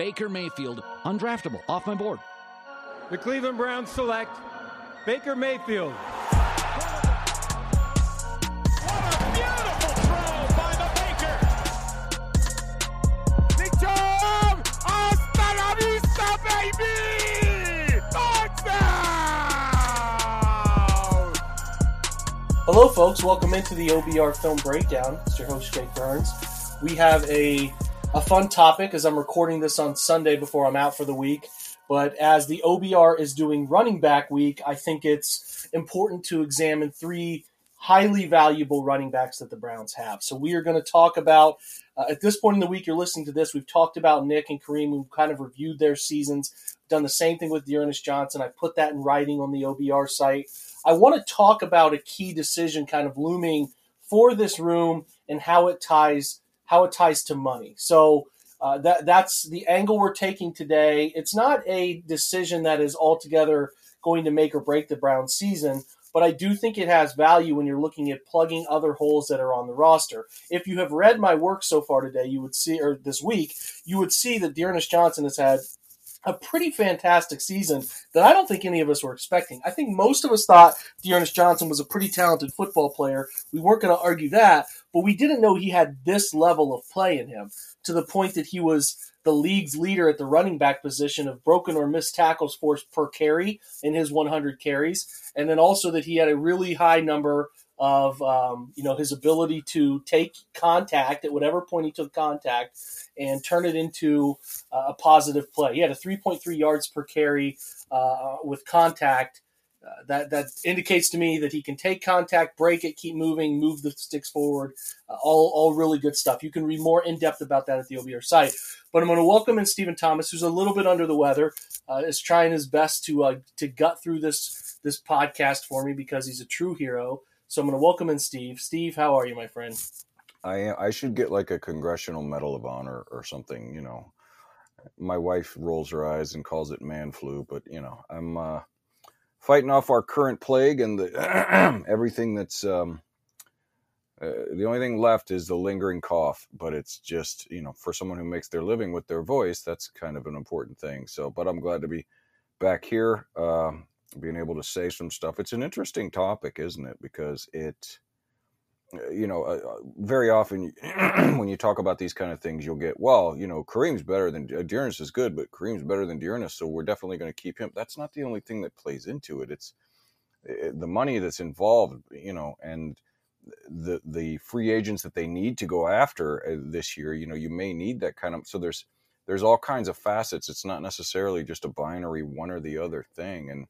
Baker Mayfield, undraftable, off my board. The Cleveland Browns select Baker Mayfield. What a beautiful throw by the Baker. Hello, folks. Welcome into the OBR Film Breakdown. It's your host, Jake Burns. We have a, a fun topic as I'm recording this on Sunday before I'm out for the week. But as the OBR is doing running back week, I think it's important to examine three highly valuable running backs that the Browns have. So we are going to talk about, uh, at this point in the week, you're listening to this, we've talked about Nick and Kareem. We've kind of reviewed their seasons, done the same thing with D'Ernest Johnson. I put that in writing on the OBR site. I want to talk about a key decision kind of looming for this room and how it ties how it ties to money. So uh, that that's the angle we're taking today. It's not a decision that is altogether going to make or break the Browns season, but I do think it has value when you're looking at plugging other holes that are on the roster. If you have read my work so far today, you would see, or this week, you would see that D'Ernest Johnson has had a pretty fantastic season that I don't think any of us were expecting. I think most of us thought D'Ernest Johnson was a pretty talented football player. We weren't going to argue that, but we didn't know he had this level of play in him to the point that he was the league's leader at the running back position of broken or missed tackles forced per carry in his 100 carries, and then also that he had a really high number of um, you know his ability to take contact at whatever point he took contact and turn it into uh, a positive play. He had a 3.3 yards per carry uh, with contact. Uh, that that indicates to me that he can take contact, break it, keep moving, move the sticks forward. Uh, all all really good stuff. You can read more in depth about that at the OBR site. But I'm going to welcome in Stephen Thomas, who's a little bit under the weather, uh, is trying his best to uh, to gut through this this podcast for me because he's a true hero. So I'm going to welcome in Steve. Steve, how are you, my friend? I I should get like a congressional medal of honor or something. You know, my wife rolls her eyes and calls it man flu, but you know, I'm uh, fighting off our current plague and the everything that's. Um, uh, the only thing left is the lingering cough, but it's just you know for someone who makes their living with their voice, that's kind of an important thing. So, but I'm glad to be back here. Um, being able to say some stuff. It's an interesting topic, isn't it? Because it, uh, you know, uh, uh very often when you talk about these kind of things, you'll get, well, you know, Kareem's better than uh, D'Ernest is good, but Kareem's better than D'Ernest, so we're definitely going to keep him. That's not the only thing that plays into it. It's it, the money that's involved, you know, and the the free agents that they need to go after this year. You know, you may need that kind of. So there's there's all kinds of facets. It's not necessarily just a binary one or the other thing, and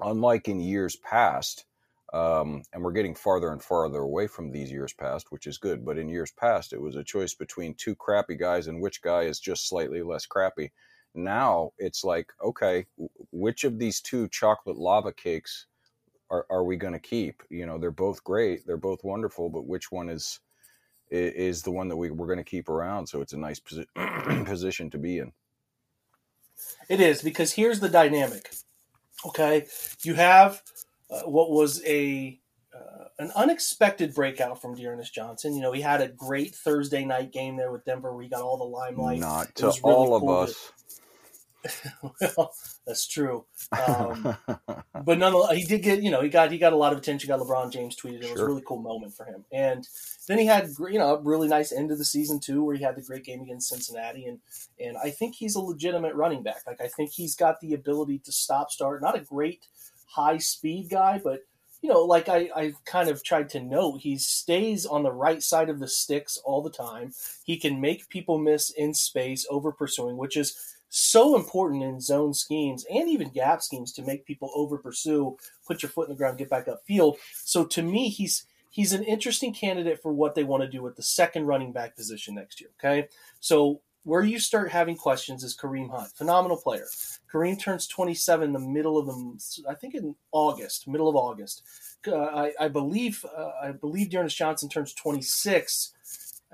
unlike in years past, um, and we're getting farther and farther away from these years past, which is good. But in years past, it was a choice between two crappy guys and which guy is just slightly less crappy. Now it's like, okay, which of these two chocolate lava cakes are, are we going to keep? You know, they're both great, they're both wonderful, but which one is is the one that we, we're going to keep around? So it's a nice posi- position to be in. It is because here's the dynamic Okay, you have uh, what was a uh, an unexpected breakout from D'Ernest Johnson. You know, he had a great Thursday night game there with Denver where he got all the limelight. Not to really all cool of us. well, that's true. Um, but nonetheless, he did get you know he got he got a lot of attention. Got LeBron James tweeted. It sure. was a really cool moment for him. And then he had you know a really nice end of the season too, where he had the great game against Cincinnati. And and I think he's a legitimate running back. Like I think he's got the ability to stop start. Not a great high speed guy, but you know, like I, I've kind of tried to note, he stays on the right side of the sticks all the time. He can make people miss in space over pursuing, which is so important in zone schemes and even gap schemes to make people over pursue, put your foot in the ground, get back up field. So to me, he's he's an interesting candidate for what they want to do with the second running back position next year. Okay, so where you start having questions is Kareem Hunt, phenomenal player. Kareem turns 27 in the middle of the, I think in August, middle of August. Uh, I, I, believe uh, I believe D'Ernest Johnson turns 26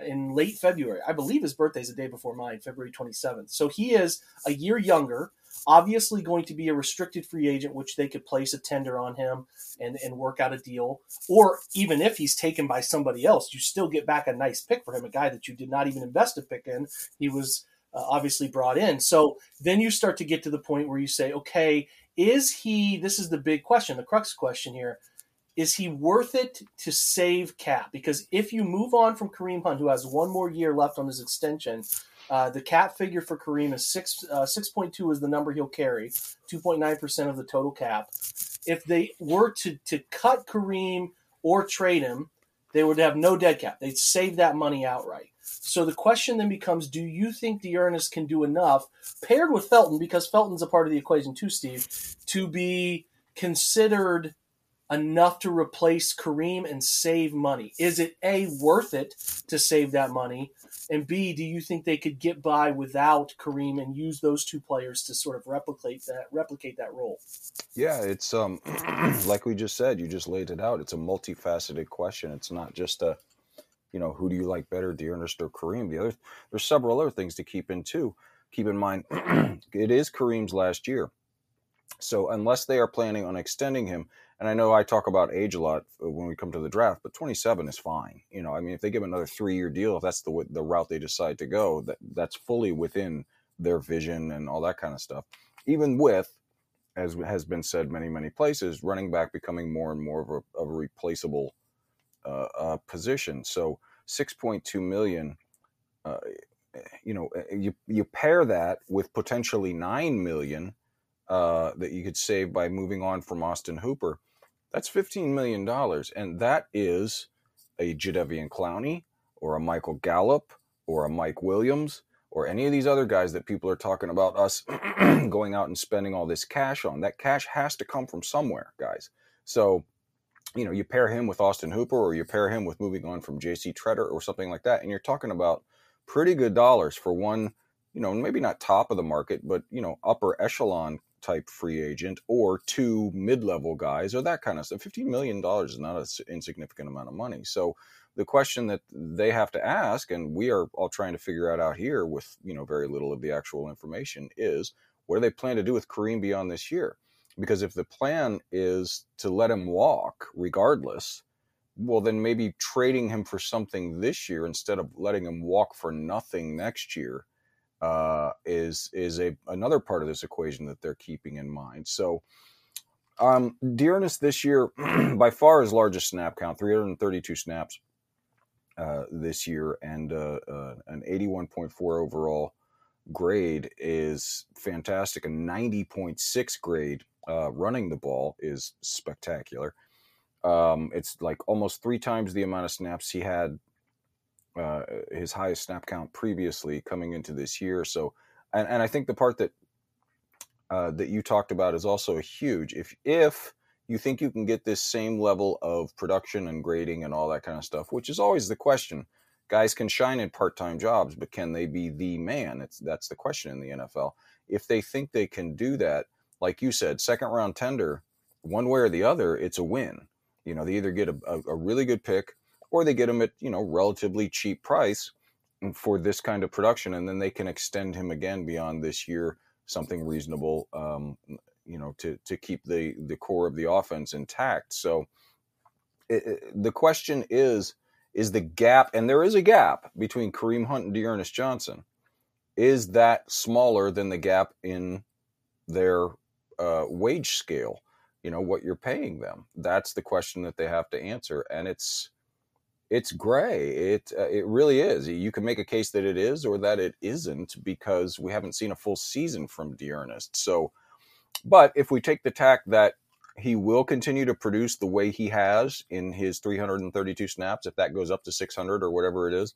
in late February. I believe his birthday is the day before mine, February 27th. So he is a year younger, obviously going to be a restricted free agent, which they could place a tender on him and, and work out a deal. Or even if he's taken by somebody else, you still get back a nice pick for him, a guy that you did not even invest a pick in. He was uh, obviously brought in. So then you start to get to the point where you say, okay, is he? This is the big question, the crux question here. Is he worth it to save cap? Because if you move on from Kareem Hunt, who has one more year left on his extension, uh, the cap figure for Kareem is six uh, six point two is the number he'll carry, two point nine percent of the total cap. If they were to to cut Kareem or trade him, they would have no dead cap. They'd save that money outright. So the question then becomes: Do you think D'Ernest can do enough, paired with Felton, because Felton's a part of the equation too, Steve, to be considered enough to replace Kareem and save money? Is it a worth it to save that money? And B, do you think they could get by without Kareem and use those two players to sort of replicate that replicate that role? Yeah, it's um like we just said, you just laid it out. It's a multifaceted question. It's not just a you know, who do you like better, D'Ernest or Kareem? The other there's several other things to keep in too. Keep in mind it is Kareem's last year. So unless they are planning on extending him, and I know I talk about age a lot uh, when we come to the draft, but 27 is fine. You know, I mean, if they give another three year deal, if that's the the route they decide to go, that that's fully within their vision and all that kind of stuff. Even with, as has been said many many places, running back becoming more and more of a, of a replaceable uh, uh, position. So 6.2 million. Uh, you know, uh, you you pair that with potentially nine million uh, that you could save by moving on from Austin Hooper that's $15 million. And that is a Jadeveon Clowney or a Michael Gallup or a Mike Williams or any of these other guys that people are talking about us going out and spending all this cash on. That cash has to come from somewhere, guys. So, you know, you pair him with Austin Hooper or you pair him with moving on from JC Tretter or something like that. And you're talking about pretty good dollars for one, you know, maybe not top of the market, but, you know, upper echelon type free agent or two mid-level guys or that kind of stuff. $15 million is not an insignificant amount of money. So the question that they have to ask, and we are all trying to figure out out here with, you know, very little of the actual information is what do they plan to do with Kareem beyond this year? Because if the plan is to let him walk regardless, well, then maybe trading him for something this year instead of letting him walk for nothing next year uh, is is a another part of this equation that they're keeping in mind. So, um, D'Ernest this year, by far his largest snap count, 332 snaps uh, this year, and uh, uh an 81.4 overall grade is fantastic. A 90.6 grade uh, running the ball is spectacular. Um, it's like almost three times the amount of snaps he had uh, his highest snap count previously coming into this year. So, and, and I think the part that uh, that you talked about is also huge. If if you think you can get this same level of production and grading and all that kind of stuff, which is always the question. Guys can shine in part-time jobs, but can they be the man? It's that's the question in the NFL. If they think they can do that, like you said, second round tender, one way or the other, it's a win. You know, they either get a, a, a really good pick or they get him at you know relatively cheap price for this kind of production, and then they can extend him again beyond this year, something reasonable, um, you know, to to keep the the core of the offense intact. So it, it, the question is is the gap, and there is a gap between Kareem Hunt and D'Ernest Johnson. Is that smaller than the gap in their uh, wage scale? You know what you're paying them. That's the question that they have to answer, and it's it's gray. It uh, it really is. You can make a case that it is or that it isn't because we haven't seen a full season from D'Ernest. So, but if we take the tack that he will continue to produce the way he has in his 332 snaps, if that goes up to 600 or whatever it is,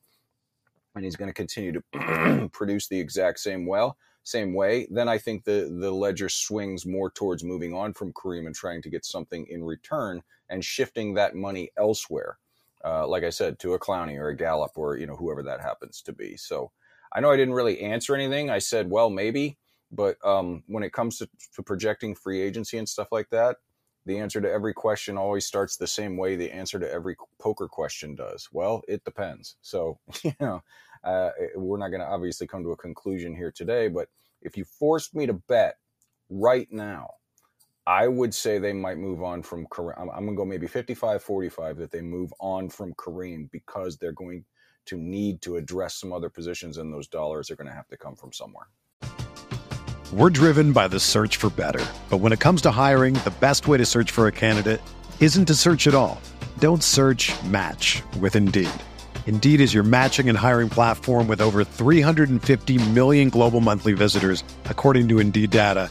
and he's going to continue to produce the exact same well, same way, then I think the the ledger swings more towards moving on from Kareem and trying to get something in return and shifting that money elsewhere uh, like I said, to a Clowney or a Gallup or you know whoever that happens to be. So I know I didn't really answer anything. I said, well, maybe, but um, when it comes to, to projecting free agency and stuff like that, the answer to every question always starts the same way the answer to every poker question does. Well, it depends. So you know, uh, we're not going to obviously come to a conclusion here today, but if you forced me to bet right now I would say they might move on from Kareem. I'm, I'm going to go maybe 55 45 that they move on from Kareem because they're going to need to address some other positions, and those dollars are going to have to come from somewhere. We're driven by the search for better. But when it comes to hiring, the best way to search for a candidate isn't to search at all. Don't search match with Indeed. Indeed is your matching and hiring platform with over 350 million global monthly visitors, according to Indeed data,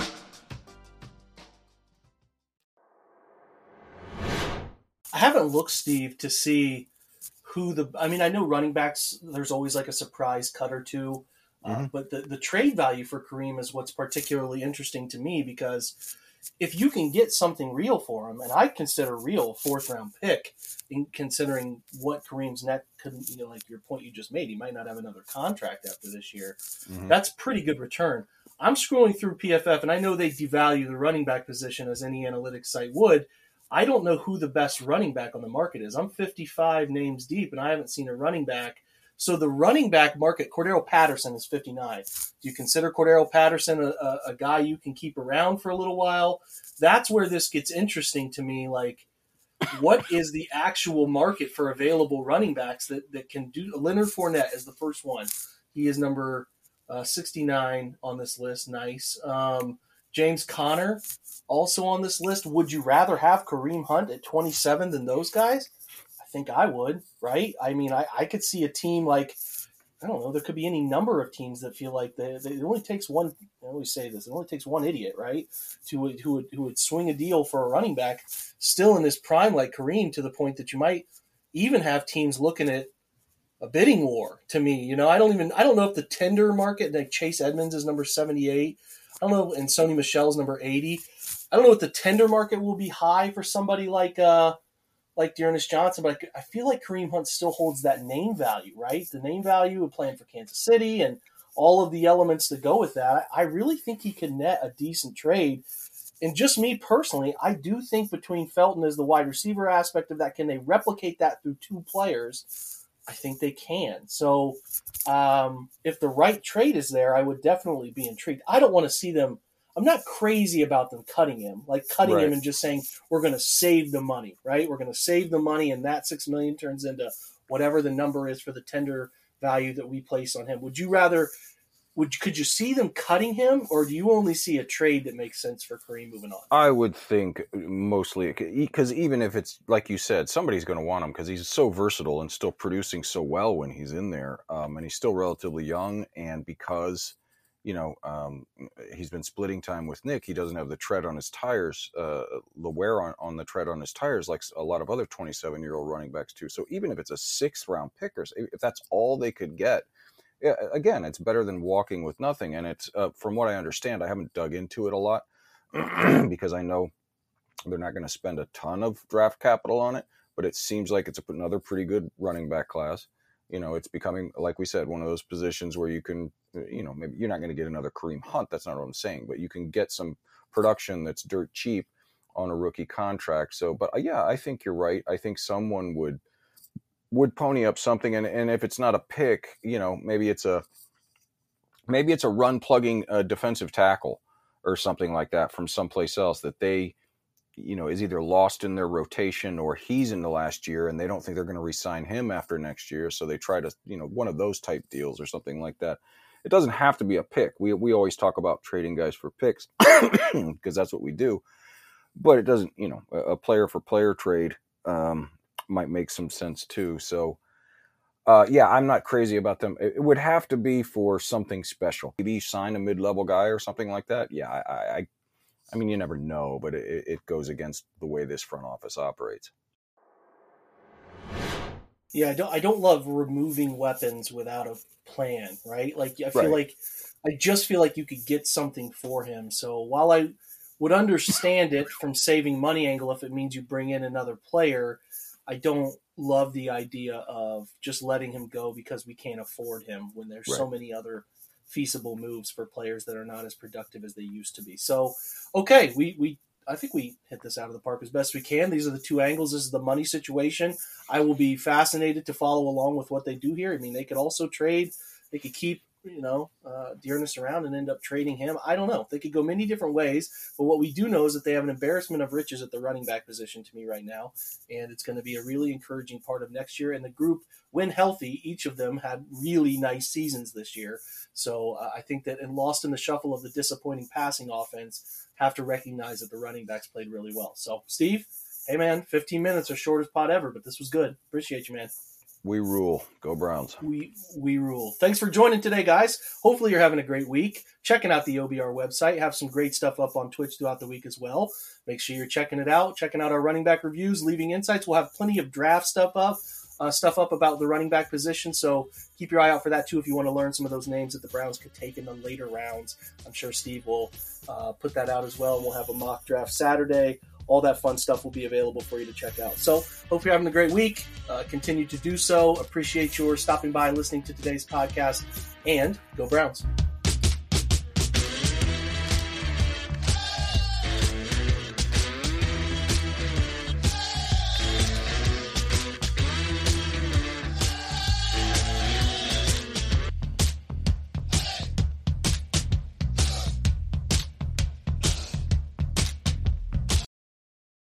Haven't looked, Steve, to see who the. I mean, I know running backs. There's always like a surprise cut or 2 uh, but the the trade value for Kareem is what's particularly interesting to me because if you can get something real for him, and I consider real fourth round pick, in considering what Kareem's net could, you know, like your point you just made, he might not have another contract after this year. That's pretty good return. I'm scrolling through PFF, and I know they devalue the running back position as any analytics site would. I don't know who the best running back on the market is. I'm 55 names deep, and I haven't seen a running back. So the running back market, Cordarrelle Patterson is 59. Do you consider Cordarrelle Patterson a, a, a guy you can keep around for a little while? That's where this gets interesting to me. Like, what is the actual market for available running backs that, that can do? Leonard Fournette is the first one. He is number uh, 69 on this list. Nice. Um, James Conner also on this list. Would you rather have Kareem Hunt at 27 than those guys? I think I would, right? I mean, I, I could see a team like, I don't know, there could be any number of teams that feel like they, they, it only takes one, I always say this, it only takes one idiot, right? To, who, would, who would swing a deal for a running back still in his prime like Kareem to the point that you might even have teams looking at a bidding war to me. You know, I don't even, I don't know if the tender market, like Chase Edmonds is number 78. I don't know, and Sony Michel's number 80. I don't know if the tender market will be high for somebody like uh like D'Ernest Johnson, but I feel like Kareem Hunt still holds that name value, right? The name value of playing for Kansas City and all of the elements that go with that. I really think he could net a decent trade. And just me personally, I do think between Felton as the wide receiver aspect of that, can they replicate that through two players? I think they can. So um, if the right trade is there, I would definitely be intrigued. I don't want to see them. I'm not crazy about them cutting him, like cutting Right. him and just saying we're going to save the money, right? We're going to save the money, and that six million turns into whatever the number is for the tender value that we place on him. Would you rather? Would could you see them cutting him, or do you only see a trade that makes sense for Kareem moving on? I would think mostly because even if it's like you said, somebody's going to want him because he's so versatile and still producing so well when he's in there, um, and he's still relatively young, and because you know um, he's been splitting time with Nick, he doesn't have the tread on his tires, uh, the wear on, on the tread on his tires like a lot of other 27 year old running backs too. So even if it's a sixth round pick or if that's all they could get. Again, it's better than walking with nothing, and it's uh, from what I understand. I haven't dug into it a lot because I know they're not going to spend a ton of draft capital on it, but it seems like it's another pretty good running back class. You know, it's becoming, like we said, one of those positions where you can, you know, maybe you're not going to get another Kareem Hunt. That's not what I'm saying, but you can get some production that's dirt cheap on a rookie contract. So, but uh, yeah, I think you're right. I think someone would would pony up something, and and if it's not a pick, you know, maybe it's a maybe it's a run plugging uh, defensive tackle or something like that from someplace else that they you know is either lost in their rotation or he's in the last year and they don't think they're going to re-sign him after next year. So they try to you know one of those type deals or something like that. It doesn't have to be a pick. We we always talk about trading guys for picks because that's what we do. But it doesn't you know a, a player for player trade um, might make some sense too so uh, yeah, I'm not crazy about them. It, would have to be for something special. Maybe sign a mid-level guy or something like that. Yeah, I, I, I mean, you never know, but it, it goes against the way this front office operates. Yeah, I don't. I don't love removing weapons without a plan, right? Like I feel Right. like I just feel like you could get something for him. So while I would understand it from saving money angle if it means you bring in another player, I don't love the idea of just letting him go because we can't afford him when there's so many other feasible moves for players that are not as productive as they used to be. So, okay, we we I think we hit this out of the park as best we can. These are the two angles. This is the money situation. I will be fascinated to follow along with what they do here. I mean, they could also trade. They could keep, you know, uh, D'Ernest around and end up trading him. I don't know. They could go many different ways. But what we do know is that they have an embarrassment of riches at the running back position to me right now, and it's going to be a really encouraging part of next year. And the group, when healthy, each of them had really nice seasons this year. So uh, I think that, and lost in the shuffle of the disappointing passing offense, have to recognize that the running backs played really well. So, Steve, hey man, 15 minutes, our shortest pod ever, but this was good. Appreciate you, man. We rule. Go Browns. We we rule. Thanks for joining today, guys. Hopefully you're having a great week. Checking out the OBR website. Have some great stuff up on Twitch throughout the week as well. Make sure you're checking it out. Checking out our running back reviews, leaving insights. We'll have plenty of draft stuff up, uh, stuff up about the running back position. So keep your eye out for that too if you want to learn some of those names that the Browns could take in the later rounds. I'm sure Steve will uh, put that out as well. And we'll have a mock draft Saturday. All that fun stuff will be available for you to check out. So, hope you're having a great week. Uh, continue to do so. Appreciate your stopping by and listening to today's podcast. And go Browns.